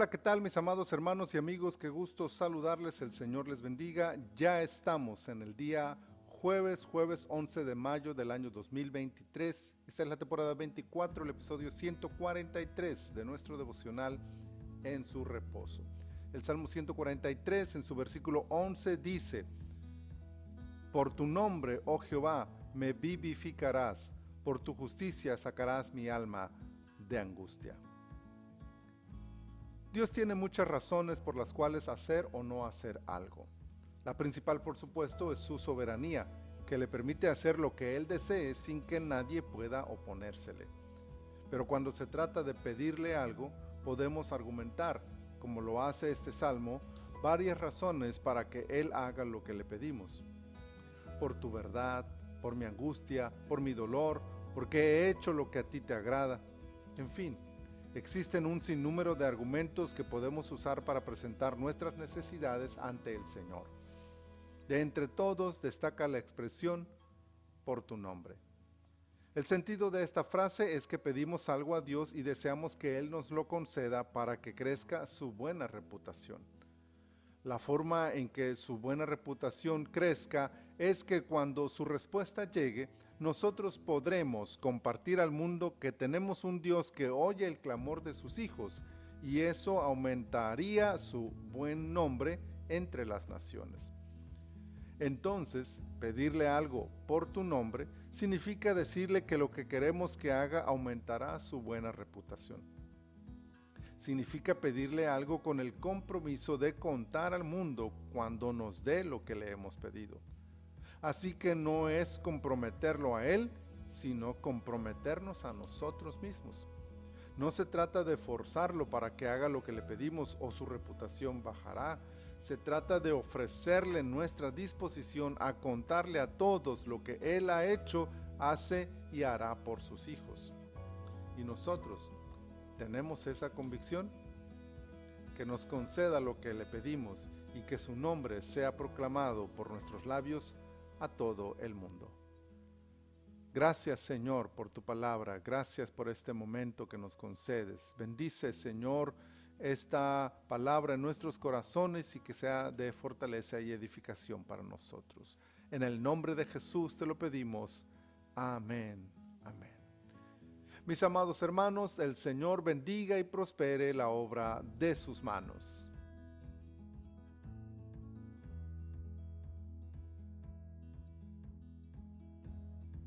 Hola, ¿qué tal mis amados hermanos y amigos? Qué gusto saludarles, el Señor les bendiga. Ya estamos en el día jueves, jueves 11 de mayo del año 2023. Esta es la temporada 24, el episodio 143 de nuestro devocional en su reposo. El Salmo 143 en su versículo 11 dice, Por tu nombre, oh Jehová, me vivificarás, por tu justicia sacarás mi alma de angustia. Dios tiene muchas razones por las cuales hacer o no hacer algo. La principal, por supuesto, es su soberanía, que le permite hacer lo que Él desee sin que nadie pueda oponérsele. Pero cuando se trata de pedirle algo, podemos argumentar, como lo hace este salmo, varias razones para que Él haga lo que le pedimos. Por tu verdad, por mi angustia, por mi dolor, porque he hecho lo que a ti te agrada, en fin Existen un sinnúmero de argumentos que podemos usar para presentar nuestras necesidades ante el Señor. De entre todos destaca la expresión por tu nombre. El sentido de esta frase es que pedimos algo a Dios y deseamos que Él nos lo conceda para que crezca su buena reputación. La forma en que su buena reputación crezca es que cuando su respuesta llegue, nosotros podremos compartir al mundo que tenemos un Dios que oye el clamor de sus hijos y eso aumentaría su buen nombre entre las naciones. Entonces, pedirle algo por tu nombre significa decirle que lo que queremos que haga aumentará su buena reputación. Significa pedirle algo con el compromiso de contar al mundo cuando nos dé lo que le hemos pedido. Así que no es comprometerlo a Él, sino comprometernos a nosotros mismos. No se trata de forzarlo para que haga lo que le pedimos o su reputación bajará. Se trata de ofrecerle nuestra disposición a contarle a todos lo que Él ha hecho, hace y hará por sus hijos. Y nosotros tenemos esa convicción que nos conceda lo que le pedimos y que su nombre sea proclamado por nuestros labios a todo el mundo. Gracias Señor por tu palabra, gracias por este momento que nos concedes. Bendice Señor esta palabra en nuestros corazones y que sea de fortaleza y edificación para nosotros. En el nombre de Jesús te lo pedimos. Amén. Amén. Mis amados hermanos, el Señor bendiga y prospere la obra de sus manos.